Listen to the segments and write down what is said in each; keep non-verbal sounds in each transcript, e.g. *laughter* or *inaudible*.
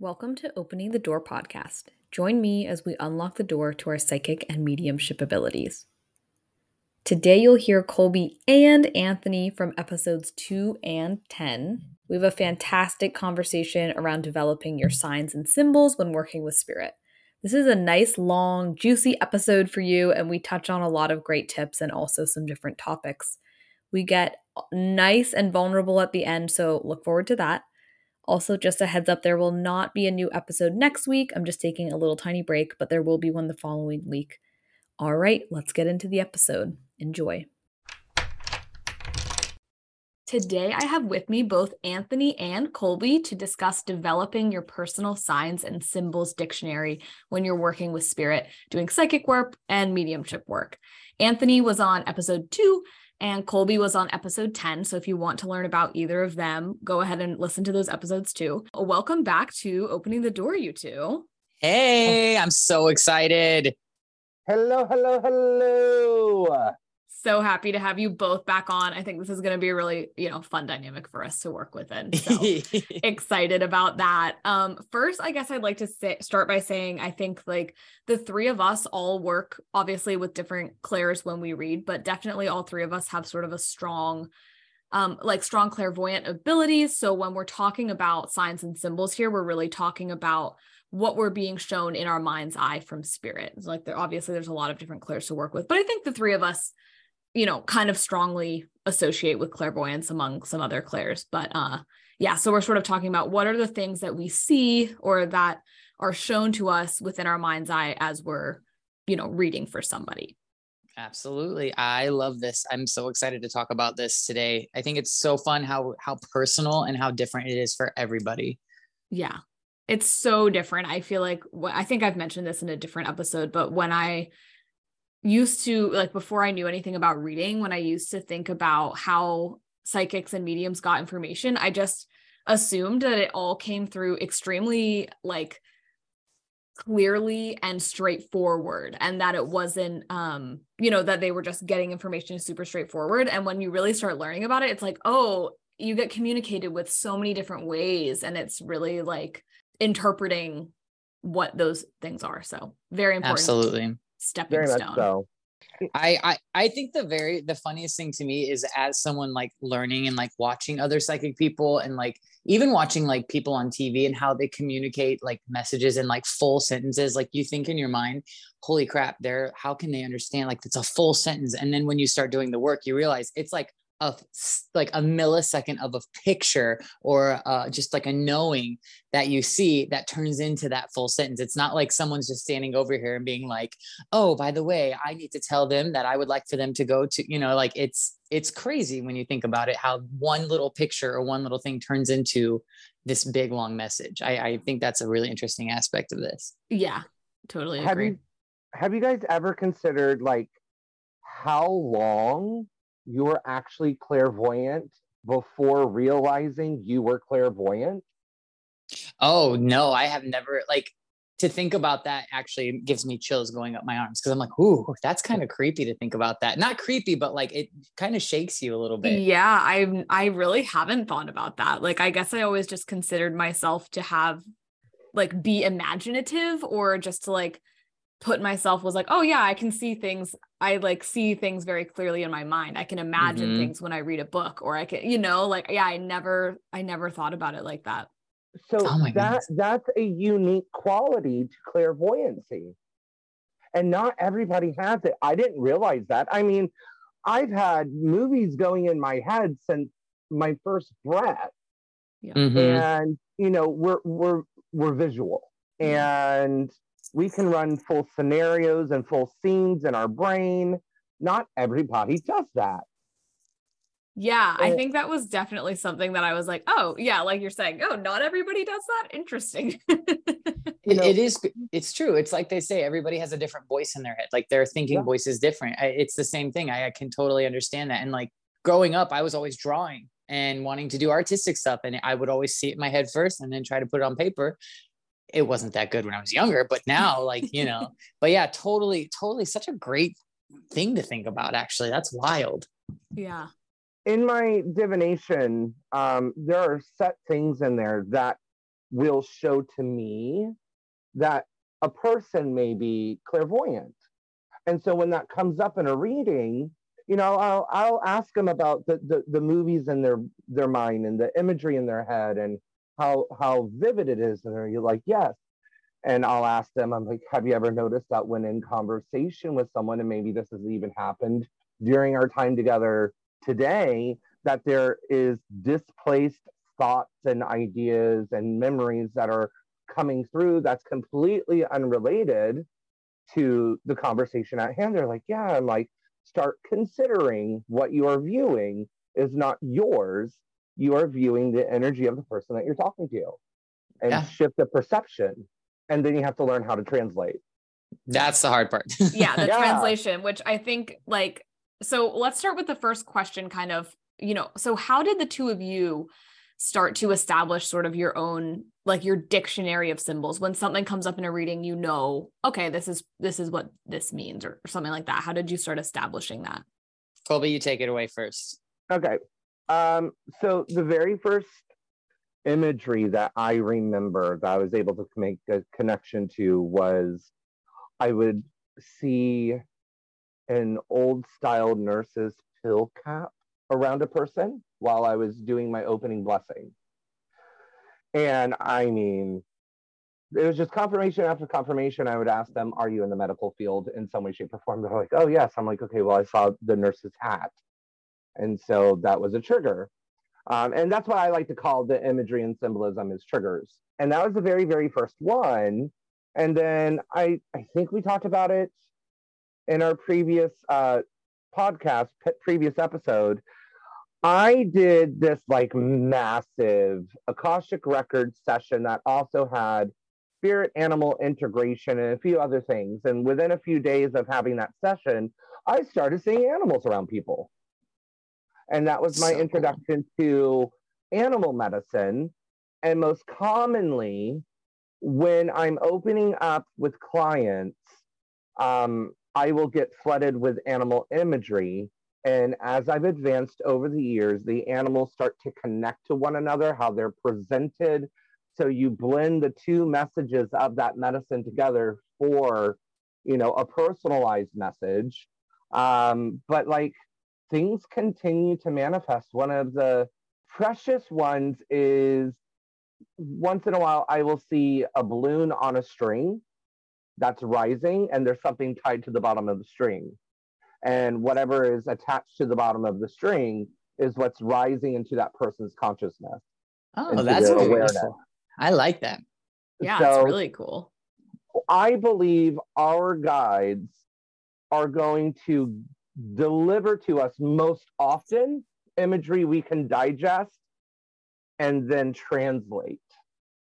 Welcome to Opening the Door podcast. Join me as we unlock the door to our psychic and mediumship abilities. Today, you'll hear Colby and Anthony from episodes 2 and 10. We have a fantastic conversation around developing your signs and symbols when working with spirit. This is a nice, long, juicy episode for you, and we touch on a lot of great tips and also some different topics. We get nice and vulnerable at the end, so look forward to that. Also, just a heads up, there will not be a new episode next week. I'm just taking a little tiny break, but there will be one the following week. All right, let's get into the episode. Enjoy. Today, I have with me both Anthony and Colby to discuss developing your personal signs and symbols dictionary when you're working with spirit, doing psychic work and mediumship work. Anthony was on episode two, and Colby was on episode 10. So if you want to learn about either of them, go ahead and listen to those episodes too. Welcome back to Opening the Door, you two. Hey, I'm so excited. Hello, hello, hello. So happy to have you both back on. I think this is going to be a really, you know, fun dynamic for us to work within. So *laughs* excited about that. Um, first, I guess I'd like to say, start by saying I think like the three of us all work obviously with different clairs when we read, but definitely all three of us have sort of a strong um, like strong clairvoyant abilities. So when we're talking about signs and symbols here, we're really talking about what we're being shown in our mind's eye from spirit. It's like there obviously there's a lot of different clairs to work with, but I think the three of us you know, kind of strongly associate with clairvoyance among some other clairs. But uh yeah, so we're sort of talking about what are the things that we see or that are shown to us within our mind's eye as we're, you know, reading for somebody. Absolutely. I love this. I'm so excited to talk about this today. I think it's so fun how how personal and how different it is for everybody. Yeah. It's so different. I feel like I think I've mentioned this in a different episode, but when I used to like before I knew anything about reading, when I used to think about how psychics and mediums got information, I just assumed that it all came through extremely like clearly and straightforward and that it wasn't um you know that they were just getting information super straightforward and when you really start learning about it it's like oh you get communicated with so many different ways and it's really like interpreting what those things are so very important. Absolutely stepping Very stone. so. I, I I think the very the funniest thing to me is as someone like learning and like watching other psychic people and like even watching like people on TV and how they communicate like messages in like full sentences like you think in your mind holy crap they're how can they understand like it's a full sentence and then when you start doing the work you realize it's like a like a millisecond of a picture or uh, just like a knowing that you see that turns into that full sentence. It's not like someone's just standing over here and being like, "Oh, by the way, I need to tell them that I would like for them to go to," you know, like it's it's crazy when you think about it how one little picture or one little thing turns into this big long message. I, I think that's a really interesting aspect of this. Yeah, totally have agree. You, have you guys ever considered like how long you were actually clairvoyant before realizing you were clairvoyant? Oh, no, I have never like to think about that actually gives me chills going up my arms because I'm like, ooh, that's kind of creepy to think about that. Not creepy, but like it kind of shakes you a little bit. Yeah, I I really haven't thought about that. Like I guess I always just considered myself to have like be imaginative or just to like put myself was like, oh yeah, I can see things. I like see things very clearly in my mind. I can imagine mm-hmm. things when I read a book or I can, you know, like yeah, I never I never thought about it like that. So oh that goodness. that's a unique quality to clairvoyancy. And not everybody has it. I didn't realize that. I mean, I've had movies going in my head since my first breath. Yeah. Mm-hmm. And you know, we're we're we're visual. And we can run full scenarios and full scenes in our brain. Not everybody does that. Yeah, I eh. think that was definitely something that I was like, oh, yeah, like you're saying, oh, not everybody does that. Interesting. *laughs* it, know, it is, it's true. It's like they say, everybody has a different voice in their head. Like their thinking yeah. voice is different. It's the same thing. I, I can totally understand that. And like growing up, I was always drawing and wanting to do artistic stuff. And I would always see it in my head first and then try to put it on paper it wasn't that good when I was younger, but now, like, you know, *laughs* but yeah, totally, totally such a great thing to think about, actually. That's wild. Yeah. In my divination, um, there are set things in there that will show to me that a person may be clairvoyant. And so when that comes up in a reading, you know, I'll I'll ask them about the, the the movies in their their mind and the imagery in their head and how how vivid it is. And are you like, yes. And I'll ask them, I'm like, have you ever noticed that when in conversation with someone, and maybe this has even happened during our time together today, that there is displaced thoughts and ideas and memories that are coming through that's completely unrelated to the conversation at hand. They're like, yeah, I'm like, start considering what you are viewing is not yours. You are viewing the energy of the person that you're talking to and yeah. shift the perception. And then you have to learn how to translate. That's the hard part. *laughs* yeah, the yeah. translation, which I think like so let's start with the first question kind of, you know, so how did the two of you start to establish sort of your own like your dictionary of symbols when something comes up in a reading you know okay this is this is what this means or, or something like that how did you start establishing that colby you take it away first okay um so the very first imagery that i remember that i was able to make a connection to was i would see an old style nurse's pill cap around a person while I was doing my opening blessing. And I mean, it was just confirmation after confirmation. I would ask them, Are you in the medical field in some way, shape, or form? They're like, Oh, yes. I'm like, Okay, well, I saw the nurse's hat. And so that was a trigger. Um, and that's what I like to call the imagery and symbolism as triggers. And that was the very, very first one. And then I, I think we talked about it in our previous uh, podcast, previous episode. I did this like massive Akashic record session that also had spirit animal integration and a few other things. And within a few days of having that session, I started seeing animals around people. And that was my so introduction cool. to animal medicine. And most commonly, when I'm opening up with clients, um, I will get flooded with animal imagery and as I've advanced over the years, the animals start to connect to one another, how they're presented. So you blend the two messages of that medicine together for, you know, a personalized message. Um, but like things continue to manifest. One of the precious ones is once in a while I will see a balloon on a string that's rising and there's something tied to the bottom of the string and whatever is attached to the bottom of the string is what's rising into that person's consciousness. Oh, that's awareness. I like that. Yeah, so, it's really cool. I believe our guides are going to deliver to us most often imagery we can digest and then translate.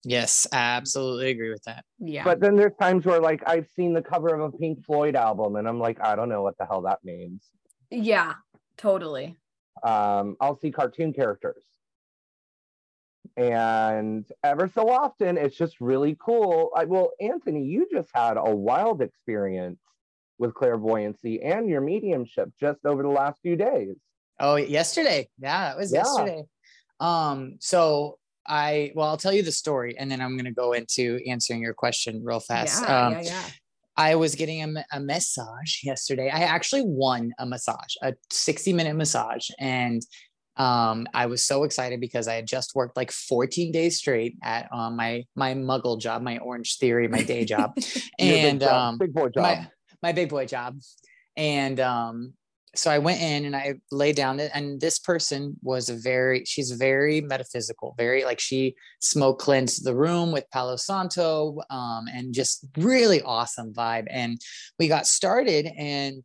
Yes, I absolutely agree with that. Yeah. But then there's times where like I've seen the cover of a Pink Floyd album and I'm like, I don't know what the hell that means. Yeah, totally. Um, I'll see cartoon characters. And ever so often it's just really cool. I well, Anthony, you just had a wild experience with clairvoyancy and your mediumship just over the last few days. Oh, yesterday. Yeah, it was yeah. yesterday. Um, so I well, I'll tell you the story, and then I'm going to go into answering your question real fast. Yeah, um, yeah, yeah. I was getting a, a massage yesterday. I actually won a massage, a 60 minute massage, and um, I was so excited because I had just worked like 14 days straight at um, my my Muggle job, my Orange Theory, my day job, *laughs* and big, um, big boy job. My, my big boy job, and um, so I went in and I laid down it, and this person was a very, she's very metaphysical, very like she smoke cleansed the room with Palo Santo, um, and just really awesome vibe. And we got started, and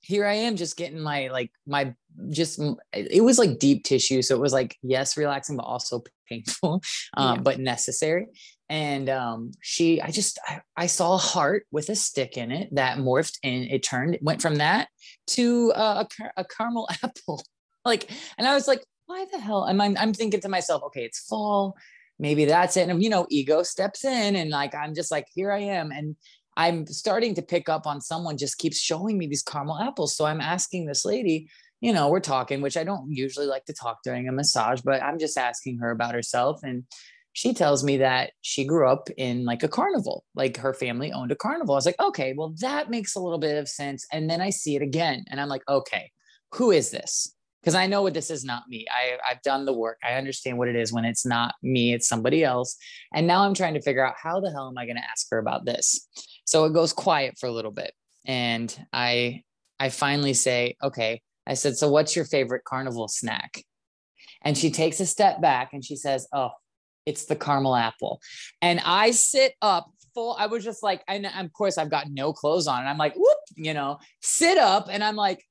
here I am just getting my like my just it was like deep tissue, so it was like yes, relaxing, but also painful, *laughs* um, yeah. but necessary and um, she i just I, I, saw a heart with a stick in it that morphed and it turned went from that to uh, a, a caramel *laughs* apple. Like and i was like why the hell am I, i'm thinking to myself okay it's fall maybe that's it. And you know ego steps in and like i'm just like here i am. And i'm starting to pick up on someone just keeps showing me these caramel apples. So i'm asking this lady you know we're talking which i don't usually like to talk during a massage but i'm just asking her about herself. And she tells me that she grew up in like a carnival, like her family owned a carnival. I was like, okay, well, that makes a little bit of sense. And then I see it again and I'm like, okay, who is this? Because I know what this is not me. I, I've done the work. I understand what it is when it's not me, it's somebody else. And now I'm trying to figure out how the hell am I going to ask her about this? So it goes quiet for a little bit. And I I finally say, okay, I said, so what's your favorite carnival snack? And she takes a step back and she says, oh, it's the caramel apple. And I sit up full. I was just like, and of course I've got no clothes on. And I'm like, whoop, you know, sit up. And I'm like,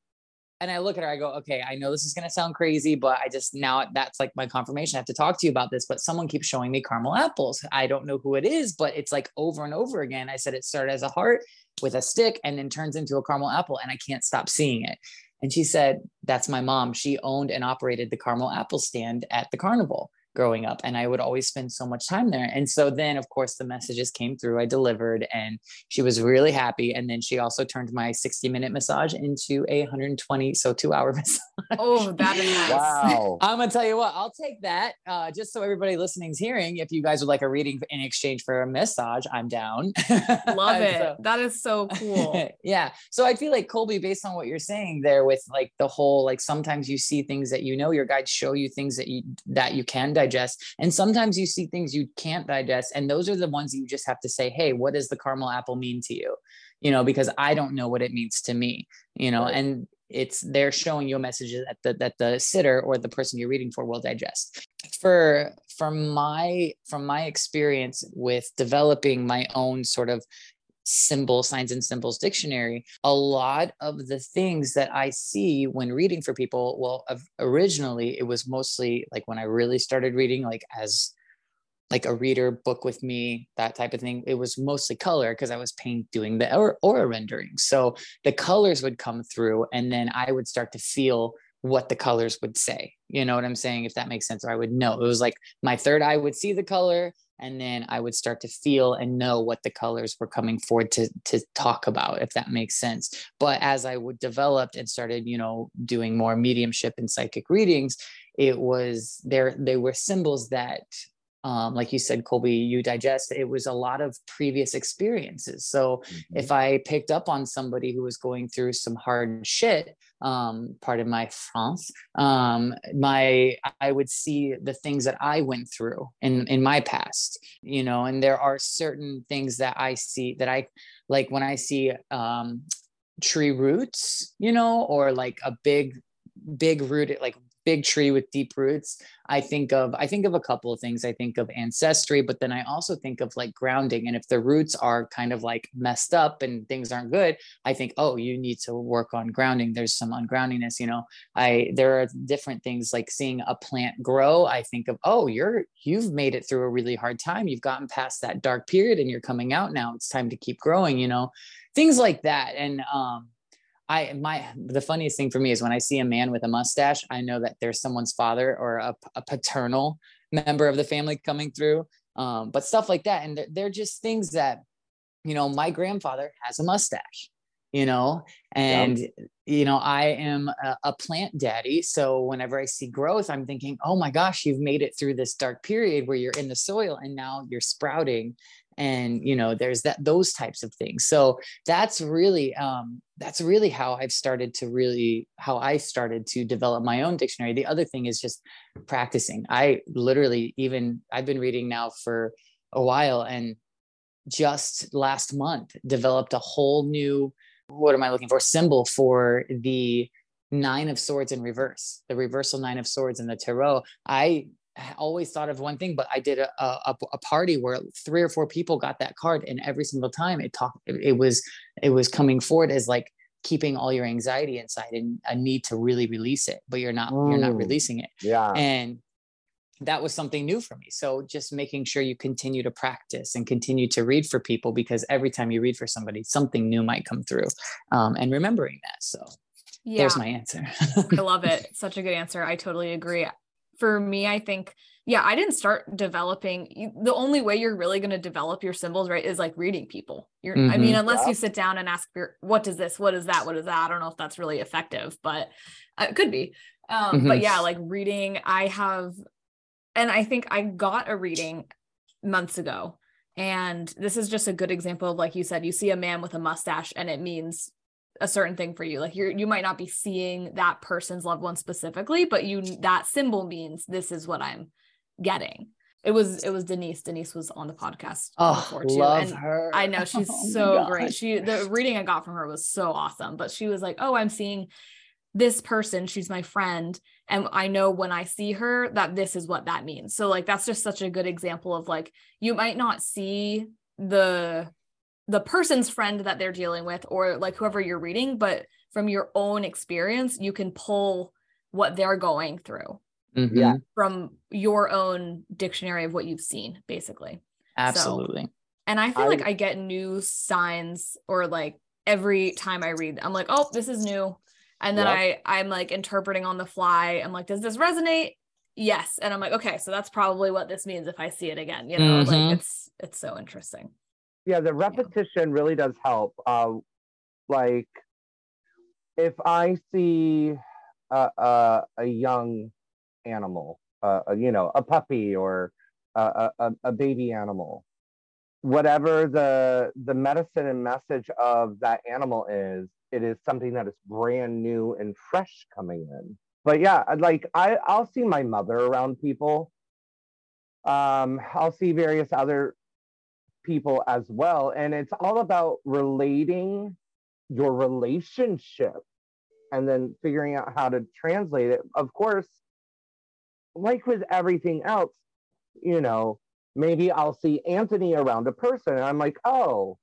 and I look at her, I go, okay, I know this is going to sound crazy, but I just now that's like my confirmation. I have to talk to you about this, but someone keeps showing me caramel apples. I don't know who it is, but it's like over and over again. I said it started as a heart with a stick and then turns into a caramel apple, and I can't stop seeing it. And she said, That's my mom. She owned and operated the caramel apple stand at the carnival growing up and i would always spend so much time there and so then of course the messages came through i delivered and she was really happy and then she also turned my 60 minute massage into a 120 so two hour *laughs* massage. Oh that is nice. wow. I'm gonna tell you what i'll take that uh, just so everybody listening's hearing if you guys would like a reading in exchange for a massage i'm down. *laughs* Love it. So, that is so cool. *laughs* Yeah so i feel like colby based on what you're saying there with like the whole like sometimes you see things that you know your guides show you things that you that you can digest digest. And sometimes you see things you can't digest. And those are the ones you just have to say, hey, what does the caramel apple mean to you? You know, because I don't know what it means to me, you know, right. and it's they're showing you a message that the that the sitter or the person you're reading for will digest. For from my from my experience with developing my own sort of symbol signs and symbols dictionary a lot of the things that i see when reading for people well originally it was mostly like when i really started reading like as like a reader book with me that type of thing it was mostly color because i was paint doing the aura, rendering. So the colors would come through and then i would start to feel what the colors would say you know what i'm saying if that makes sense or i would know. It was like my third eye would see the color and then i would start to feel and know what the colors were coming forward to to talk about if that makes sense but as i would developed and started you know doing more mediumship and psychic readings it was there they were symbols that um, like you said, Colby, you digest, it was a lot of previous experiences. So mm-hmm. if I picked up on somebody who was going through some hard shit, um, part of my France, um, my I would see the things that I went through in in my past, you know, and there are certain things that I see that I like when I see um, tree roots, you know, or like a big big rooted like big tree with deep roots i think of i think of a couple of things. I think of ancestry but then i also think of like grounding. And if the roots are kind of like messed up and things aren't good i think oh you need to work on grounding. There's some ungroundingness you know. I there are different things like seeing a plant grow i think of oh you're you've made it through a really hard time. You've gotten past that dark period and you're coming out now. It's time to keep growing you know. Things like that. And um I my the funniest thing for me is when I see a man with a mustache, I know that there's someone's father or a, a paternal member of the family coming through. Um, but stuff like that, and they're, they're just things that, you know, my grandfather has a mustache, you know, and you know I am a, a plant daddy, so whenever I see growth, I'm thinking, oh my gosh, you've made it through this dark period where you're in the soil, and now you're sprouting and you know there's that those types of things so that's really um that's really how i've started to really how i started to develop my own dictionary. The other thing is just practicing. I literally even i've been reading now for a while and just last month developed a whole new what am i looking for? Symbol for the nine of swords in reverse the reversal nine of swords in the tarot. I always thought of one thing, but I did a, a, a, party where three or four people got that card, and every single time it talked, it, it was it was coming forward as like keeping all your anxiety inside and a need to really release it, but you're not mm. you're not mm. releasing it. Yeah, and that was something new for me. So just making sure you continue to practice and continue to read for people because every time you read for somebody, something new might come through, um, and remembering that. So. Yeah. There's my answer. I love *laughs* it. Such a good answer. I totally agree for me, I think, yeah, I didn't start developing. The only way you're really going to develop your symbols, right, is like reading people. You're, mm-hmm. I mean, mm-hmm. unless yeah. you sit down and ask, your, what does this, what is that, what is that? I don't know if that's really effective, but uh, it could be. Um, mm-hmm. But yeah, like reading, I have and I think I got a reading months ago. And this is just a good example of like you said, you see a man with a mustache and it means a certain thing for you. Like you're you might not be seeing that person's loved one specifically, but you that symbol means this is what I'm getting. It was it was Denise. Denise was on the podcast oh, before too. Love and her. I know *laughs* she's oh so great. She the reading I got from her was so awesome. But she was like, Oh, I'm seeing this person, she's my friend. And I know when I see her that this is what that means. So like that's just such a good example of like you might not see the the person's friend that they're dealing with or like whoever you're reading but from your own experience you can pull what they're going through. Mm-hmm. yeah. From your own dictionary of what you've seen basically. Absolutely. so, and i feel I, like i get new signs or like every time i read i'm like oh this is new. And then yep. i i'm like interpreting on the fly. I'm like does this resonate? Yes. And i'm like okay so that's probably what this means if i see it again you know mm-hmm. like it's it's so interesting yeah the repetition yeah. really does help uh, like if i see a, a, a young animal uh, a, you know a puppy or a, a, a baby animal whatever the the medicine and message of that animal is it is something that is brand new and fresh coming in but yeah like i i'll see my mother around people um i'll see various other people as well. And it's all about relating your relationship and then figuring out how to translate it. Of course, like with everything else, you know, maybe I'll see Anthony around a person and I'm like, oh,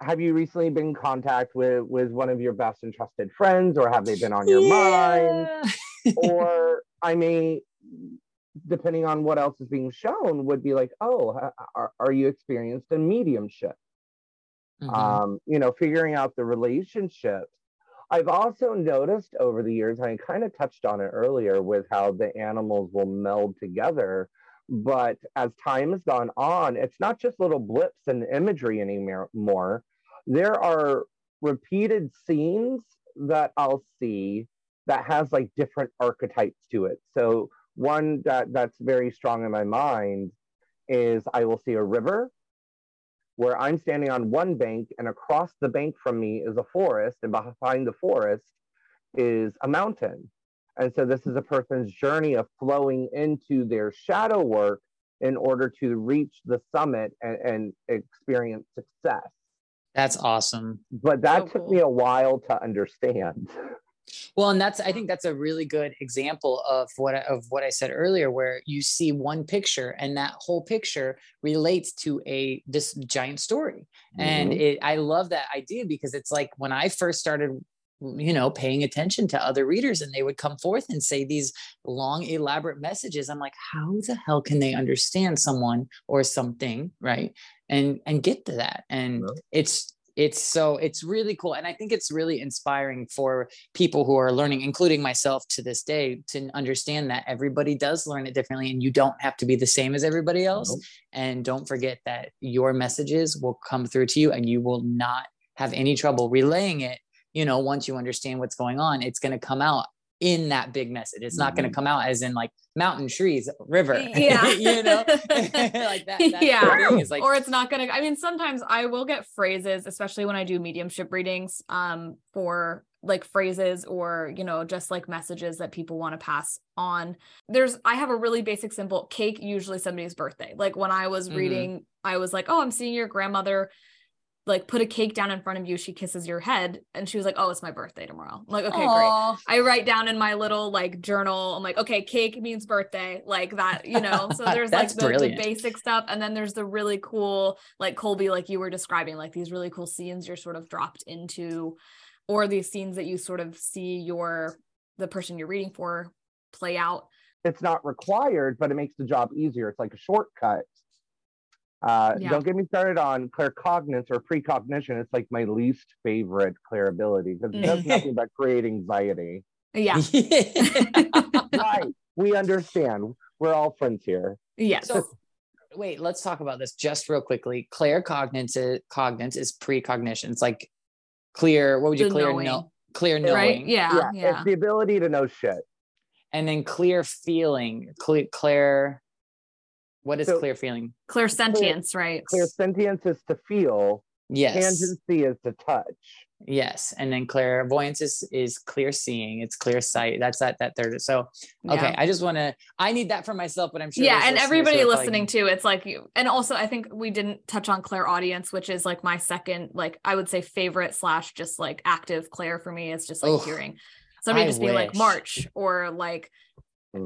have you recently been in contact with with one of your best and trusted friends or have they been on your yeah. mind *laughs* or i may depending on what else is being shown, would be like, oh, are, are you experienced in mediumship? Mm-hmm. Um, you know, figuring out the relationships. I've also noticed over the years, I kind of touched on it earlier with how the animals will meld together. But as time has gone on, it's not just little blips and imagery anymore. There are repeated scenes that I'll see that has like different archetypes to it. So one that that's very strong in my mind is I will see a river where I'm standing on one bank and across the bank from me is a forest and behind the forest is a mountain. And so this is a person's journey of flowing into their shadow work in order to reach the summit and, and experience success. That's awesome. But that so took cool. me a while to understand. *laughs* Well, and that's I think that's a really good example of what of what I said earlier, where you see one picture and that whole picture relates to a this giant story. Mm-hmm. And it I love that idea because it's like when I first started you know paying attention to other readers and they would come forth and say these long elaborate messages i'm like how the hell can they understand someone or something right and and get to that and it's it's so it's really cool and i think it's really inspiring for people who are learning including myself to this day to understand that everybody does learn it differently and you don't have to be the same as everybody else nope. and don't forget that your messages will come through to you and you will not have any trouble relaying it you know once you understand what's going on it's going to come out in that big message. It's not going to mm-hmm. come out as in like mountain, trees, river. Yeah. *laughs* you know, *laughs* *laughs* like that. yeah. Like, or it's not going to, I mean, sometimes I will get phrases, especially when I do mediumship readings um, for like phrases or, you know, just like messages that people want to pass on. There's, I have a really basic, simple cake, usually somebody's birthday. Like when I was mm-hmm. reading, I was like, oh, I'm seeing your grandmother like put a cake down in front of you she kisses your head and she was like oh it's my birthday tomorrow. I'm like okay Aww. great i write down in my little like journal i'm like okay cake means birthday like that you know? So *laughs* there's like the, the, basic stuff and then there's the really cool like colby like you were describing like these really cool scenes you're sort of dropped into or these scenes that you sort of see your the person you're reading for play out. It's not required but it makes the job easier. It's like a shortcut uh, yeah. Don't get me started on claircognizance or precognition. It's like my least favorite clairability because it does *laughs* nothing but create anxiety. Yeah. *laughs* right. We understand. We're all friends here. Yes. So, wait, let's talk about this just real quickly. Claircognizance is, cognizance is precognition. It's like clear. What would you the clear? Knowing. No, clear knowing. Right? Yeah, yeah, yeah. It's the ability to know shit. and then clear feeling, clear, clear what is So- clear feeling? Clear sentience, right? Clear sentience is to feel. Yes. Tangency is to touch. Yes. And then clairvoyance is is clear seeing. It's clear sight. That's that that third. So okay. Yeah. I just want to I need that for myself, but I'm sure yeah and everybody who are probably listening too it's like you and also i think we didn't touch on clairaudience which is like my second like i would say favorite slash just like active clair for me is just like Ugh, hearing somebody I just be like march or like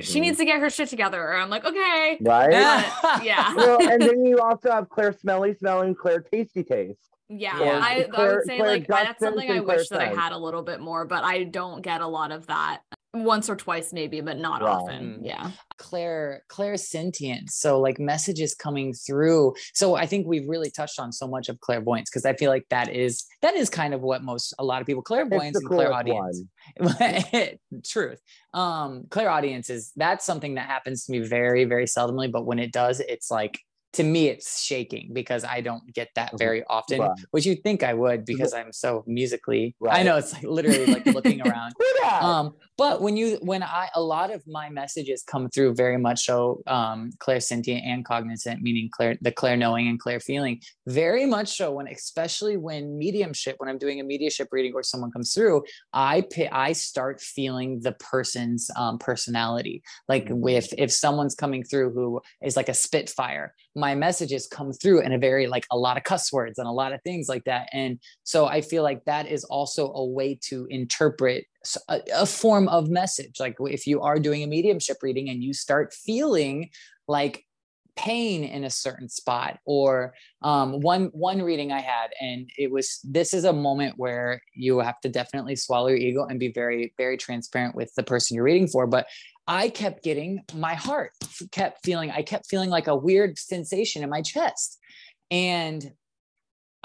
she Mhm. needs to get her shit together or i'm like okay right. But, yeah well, and then *laughs* you also have clair smelly smell and clair tasty taste. Yeah, Yeah. I, I would say Claire like I- that's something i and Claire wish that i had a little bit more but i don't get a lot of that once or twice maybe but not Right. often Mm. yeah Claire clairsentience. So like messages coming through. So I think we've really touched on so much of clairvoyance because I feel like that is that is kind of what most a lot of people It's clairvoyance and coolest clairaudience. *laughs* Truth. Um clairaudience is that's something that happens to me very very seldomly, but when it does, it's like to me it's shaking because I don't get that very often, Right. which you think I would because I'm so musically. I know it's like literally like looking around *laughs* Yeah. um but when you when i a lot of my messages come through very much so um clairsentient and cognizant meaning clear the clear knowing and clear feeling very much so when especially when mediumship when i'm doing a mediumship reading or someone comes through i i start feeling the person's um, personality like if if someone's coming through who is like a spitfire my messages come through in a very like a lot of cuss words and a lot of things like that and so i feel like that is also a way to interpret a form of message like if you are doing a mediumship reading and you start feeling like pain in a certain spot or um, one one reading i had and it was this is a moment where you have to definitely swallow your ego and be very very transparent with the person you're reading for but i kept getting my heart kept feeling i kept feeling like a weird sensation in my chest. And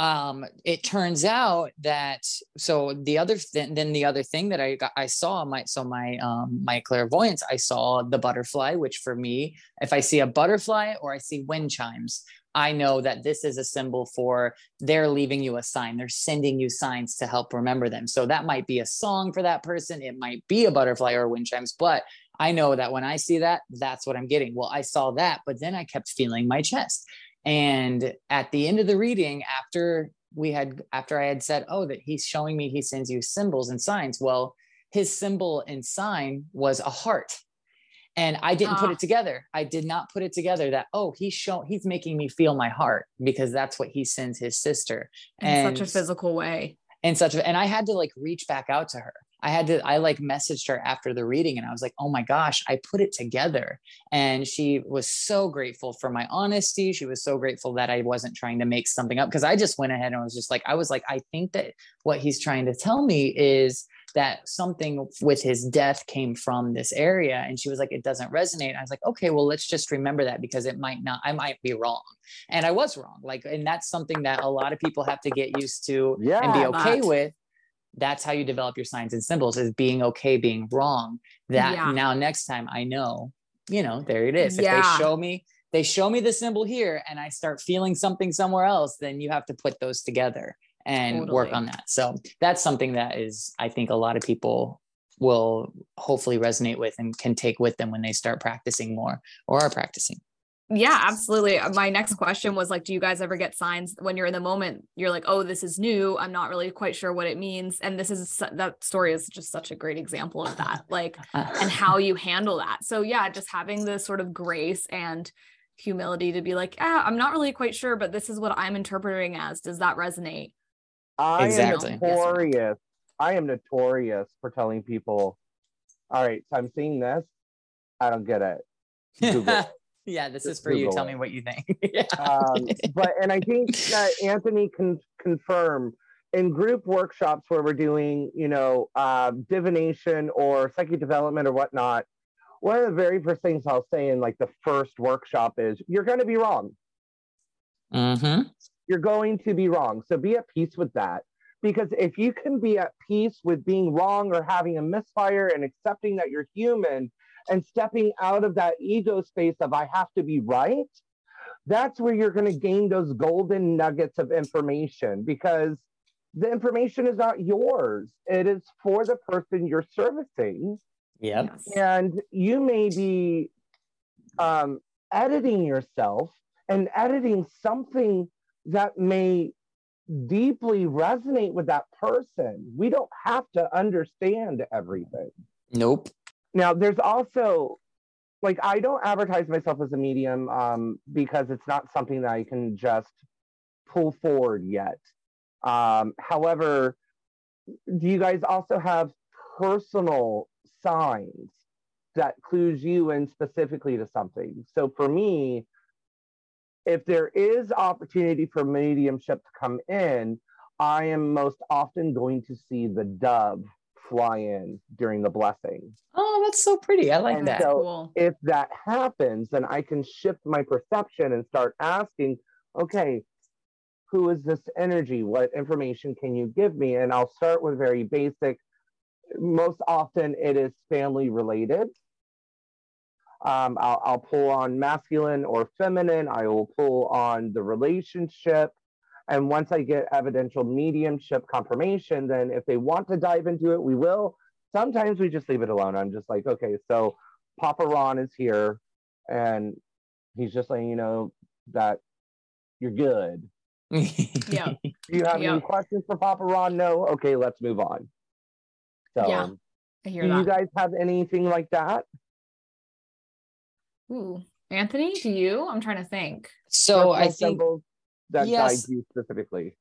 um it turns out that so the other th- then the other thing that i got i saw my so my um my clairvoyance i saw the butterfly which for me if i see a butterfly or i see wind chimes i know that this is a symbol for they're leaving you a sign. They're sending you signs to help remember them. So that might be a song for that person. It might be a butterfly or wind chimes but i know that when i see that that's what i'm getting. Well i saw that but then i kept feeling my chest and at the end of the reading, after we had, after I had said, oh, that he's showing me he sends you symbols and signs. Well, his symbol and sign was a heart. And I didn't put Ah. it together. I did not put it together that, oh, he's showing, he's making me feel my heart because that's what he sends his sister. in and such a physical way and such a, and I had to like reach back out to her. I had to, I like messaged her after the reading and I was like, oh my gosh, I put it together. And she was so grateful for my honesty. She was so grateful that I wasn't trying to make something up because I just went ahead and was just like, I was like, I think that what he's trying to tell me is that something with his death came from this area. And she was like, it doesn't resonate. I was like, okay, well, let's just remember that because it might not, I might be wrong. And I was wrong. Like, and that's something that a lot of people have to get used to yeah, and be okay that. with that's how you develop your signs and symbols is being okay being wrong. That Yeah. now next time i know you know there it is. If they show me they show me the symbol here and i start feeling something somewhere else then you have to put those together and work on that. So that's something that is i think a lot of people will hopefully resonate with and can take with them when they start practicing more or are practicing Yeah, absolutely. Uh, My next question was like, do you guys ever get signs when you're in the moment? You're like, oh, this is new. I'm not really quite sure what it means. And this is that story is just such a great example of that, *laughs* like, and *laughs* how you handle that. So, yeah, just having the sort of grace and humility to be like, ah, I'm not really quite sure, but this is what I'm interpreting as. Does that resonate? I Exactly. am Yes notorious. I am notorious for telling people, all right, so I'm seeing this. I don't get it. Google it. *laughs* yeah this is for you Google tell it. me what you think *laughs* yeah. um, but and I think that *laughs* Anthony can confirm in group workshops where we're doing, you know, uh, divination or psychic development or whatnot. One of the very first things I'll say in like the first workshop is you're going to be wrong. Mm-hmm. You're going to be wrong. So be at peace with that. Because if you can be at peace with being wrong or having a misfire and accepting that you're human and stepping out of that ego space of I have to be right, that's where you're going to gain those golden nuggets of information because the information is not yours. It is for the person you're servicing. Yep. Yes. and you may be um, editing yourself and editing something that may deeply resonate with that person. We don't have to understand everything. Nope. Now, there's also like I don't advertise myself as a medium um, because it's not something that I can just pull forward yet. Um, however, do you guys also have personal signs that clues you in specifically to something? So for me, if there is opportunity for mediumship to come in, I am most often going to see the dove fly in during the blessing. Oh, that's so pretty. I like And that. so- cool. If that happens, then I can shift my perception and start asking, okay, who is this energy? What information can you give me? And I'll start with very basic. Most often it is family related. Um, I'll, I'll pull on masculine or feminine. I will pull on the relationship. And once I get evidential mediumship confirmation, then if they want to dive into it, we will. Sometimes we just leave it alone. I'm just like, okay, so Papa Ron is here and he's just letting you know that you're good. *laughs* Yeah. Do you have Yeah. any questions for Papa Ron? No? Okay, let's move on. So, Yeah, I do hear you guys have anything like that? Ooh. Anthony, do you? I'm trying to think. So I think symbols that yes. guide you specifically.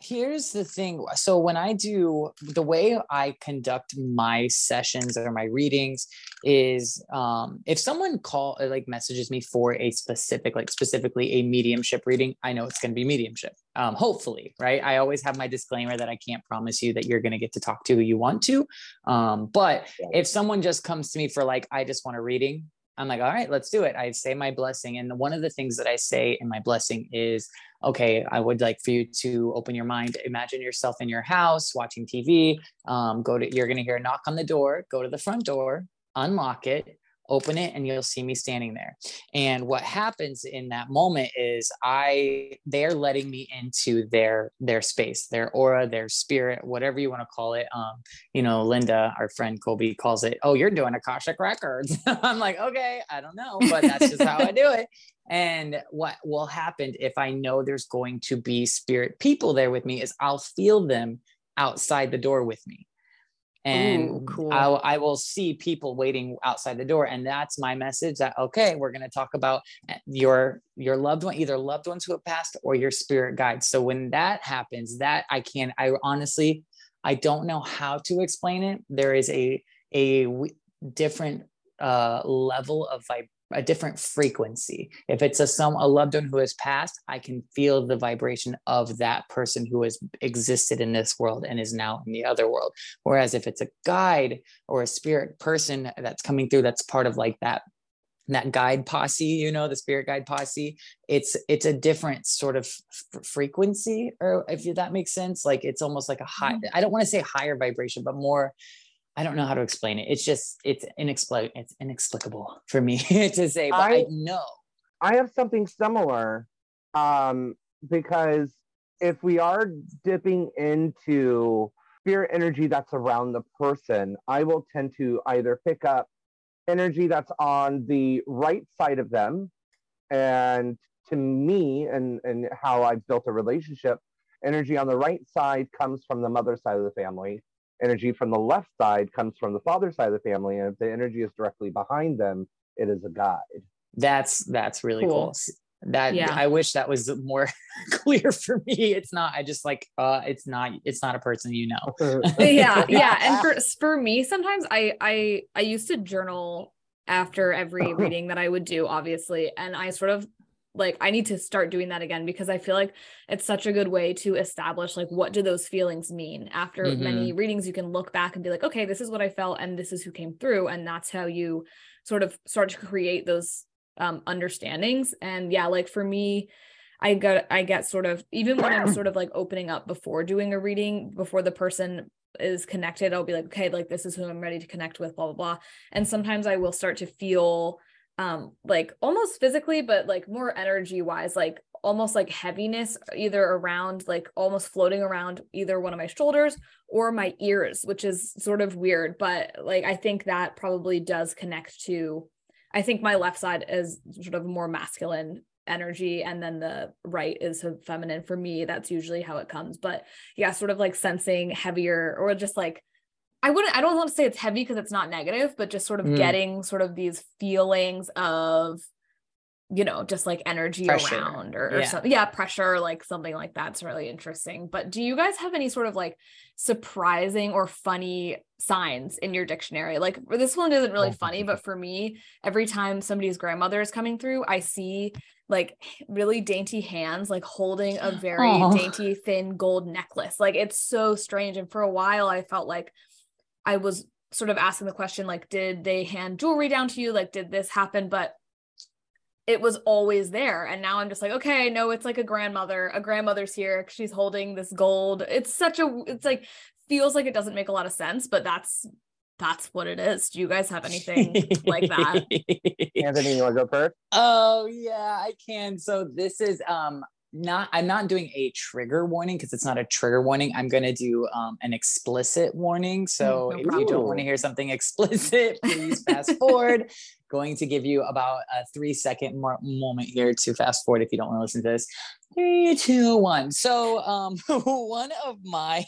here's the thing so when i do the way i conduct my sessions or my readings is um if someone call like messages me for a specific like specifically a mediumship reading i know it's going to be mediumship um hopefully right i always have my disclaimer that i can't promise you that you're going to get to talk to who you want to um but if someone just comes to me for like i just want a reading i'm like all right let's do it i say my blessing and one of the things that i say in my blessing is okay, I would like for you to open your mind, imagine yourself in your house watching TV. Um, go to, you're going to hear a knock on the door, go to the front door, unlock it, open it, and you'll see me standing there. And what happens in that moment is I, they're letting me into their, their space, their aura, their spirit, whatever you want to call it. Um, you know, Linda, our friend Colby calls it, oh, you're doing Akashic records. *laughs* I'm like, okay, I don't know, but that's just how I do it. And what will happen if I know there's going to be spirit people there with me is I'll feel them outside the door with me. And Ooh, cool. I'll, I will see people waiting outside the door. And that's my message that, okay, we're going to talk about eh, your, your loved one, either loved ones who have passed or your spirit guides. So when that happens, that I can, I honestly, I don't know how to explain it. There is a, a w- different uh, level of vibration a different frequency. If it's a some a loved one who has passed, I can feel the vibration of that person who has existed in this world and is now in the other world. Whereas if it's a guide or a spirit person that's coming through, that's part of like that that guide posse, you know, the spirit guide posse. It's it's a different sort of f- frequency, or if that makes sense. Like it's almost like a high. Mhm. I don't want to say higher vibration, but more I don't know how to explain it. It's just it's inexplicable. It's inexplicable for me *laughs* to say, but I, I- know. I have something similar um, because if we are dipping into spirit energy that's around the person, I will tend to either pick up energy that's on the right side of them. And to me, and, and how I've built a relationship, energy on the right side comes from the mother side of the family. Energy from the left side comes from the father side of the family. And if the energy is directly behind them, it is a guide. That's that's really cool. Cool. That Yeah. I wish that was more *laughs* clear for me. It's not. I just like uh it's not it's not a person you know. *laughs* yeah *laughs* yeah and for for me sometimes i i i used to journal after every *clears throat* reading that i would do obviously and i sort of like i need to start doing that again because i feel like it's such a good way to establish like what do those feelings mean after Mhm. many readings you can look back and be like okay this is what i felt and this is who came through and that's how you sort of start to create those um understandings and yeah like for me I get I get sort of even when I'm sort of like opening up before doing a reading before the person is connected I'll be like okay like this is who I'm ready to connect with blah blah blah and sometimes I will start to feel um like almost physically but like more energy wise like almost like heaviness either around like almost floating around either one of my shoulders or my ears which is sort of weird but like i think that probably does connect to i think my left side is sort of more masculine energy and then the right is feminine for me. That's usually how it comes but yeah sort of like sensing heavier or just like I wouldn't I don't want to say it's heavy because it's not negative but just sort of mm. getting sort of these feelings of you know, just like energy pressure. around or, or yeah. something. Yeah, pressure, like something like that's really interesting. But do you guys have any sort of like surprising or funny signs in your dictionary? Like this one isn't really funny, but *laughs* for me, every time somebody's grandmother is coming through, I see like really dainty hands like holding a very dainty thin gold necklace. Like it's so strange. And for a while I felt like I was sort of asking the question like did they hand jewelry down to you? Like did this happen? But it was always there. And now i'm just like okay no it's like a grandmother a grandmother's here. She's holding this gold. It's such a it's like feels like it doesn't make a lot of sense but that's that's what it is. Do you guys have anything like that? *laughs* Anthony you want to go first? Oh yeah i can. So this is um not i'm not doing a trigger warning because it's not a trigger warning i'm going to do um, an explicit warning. So no if you don't want to hear something explicit *laughs* please fast forward. Going to give you about a three second more moment here to fast forward if you don't want to listen to this. Three two one. So um *laughs* one of my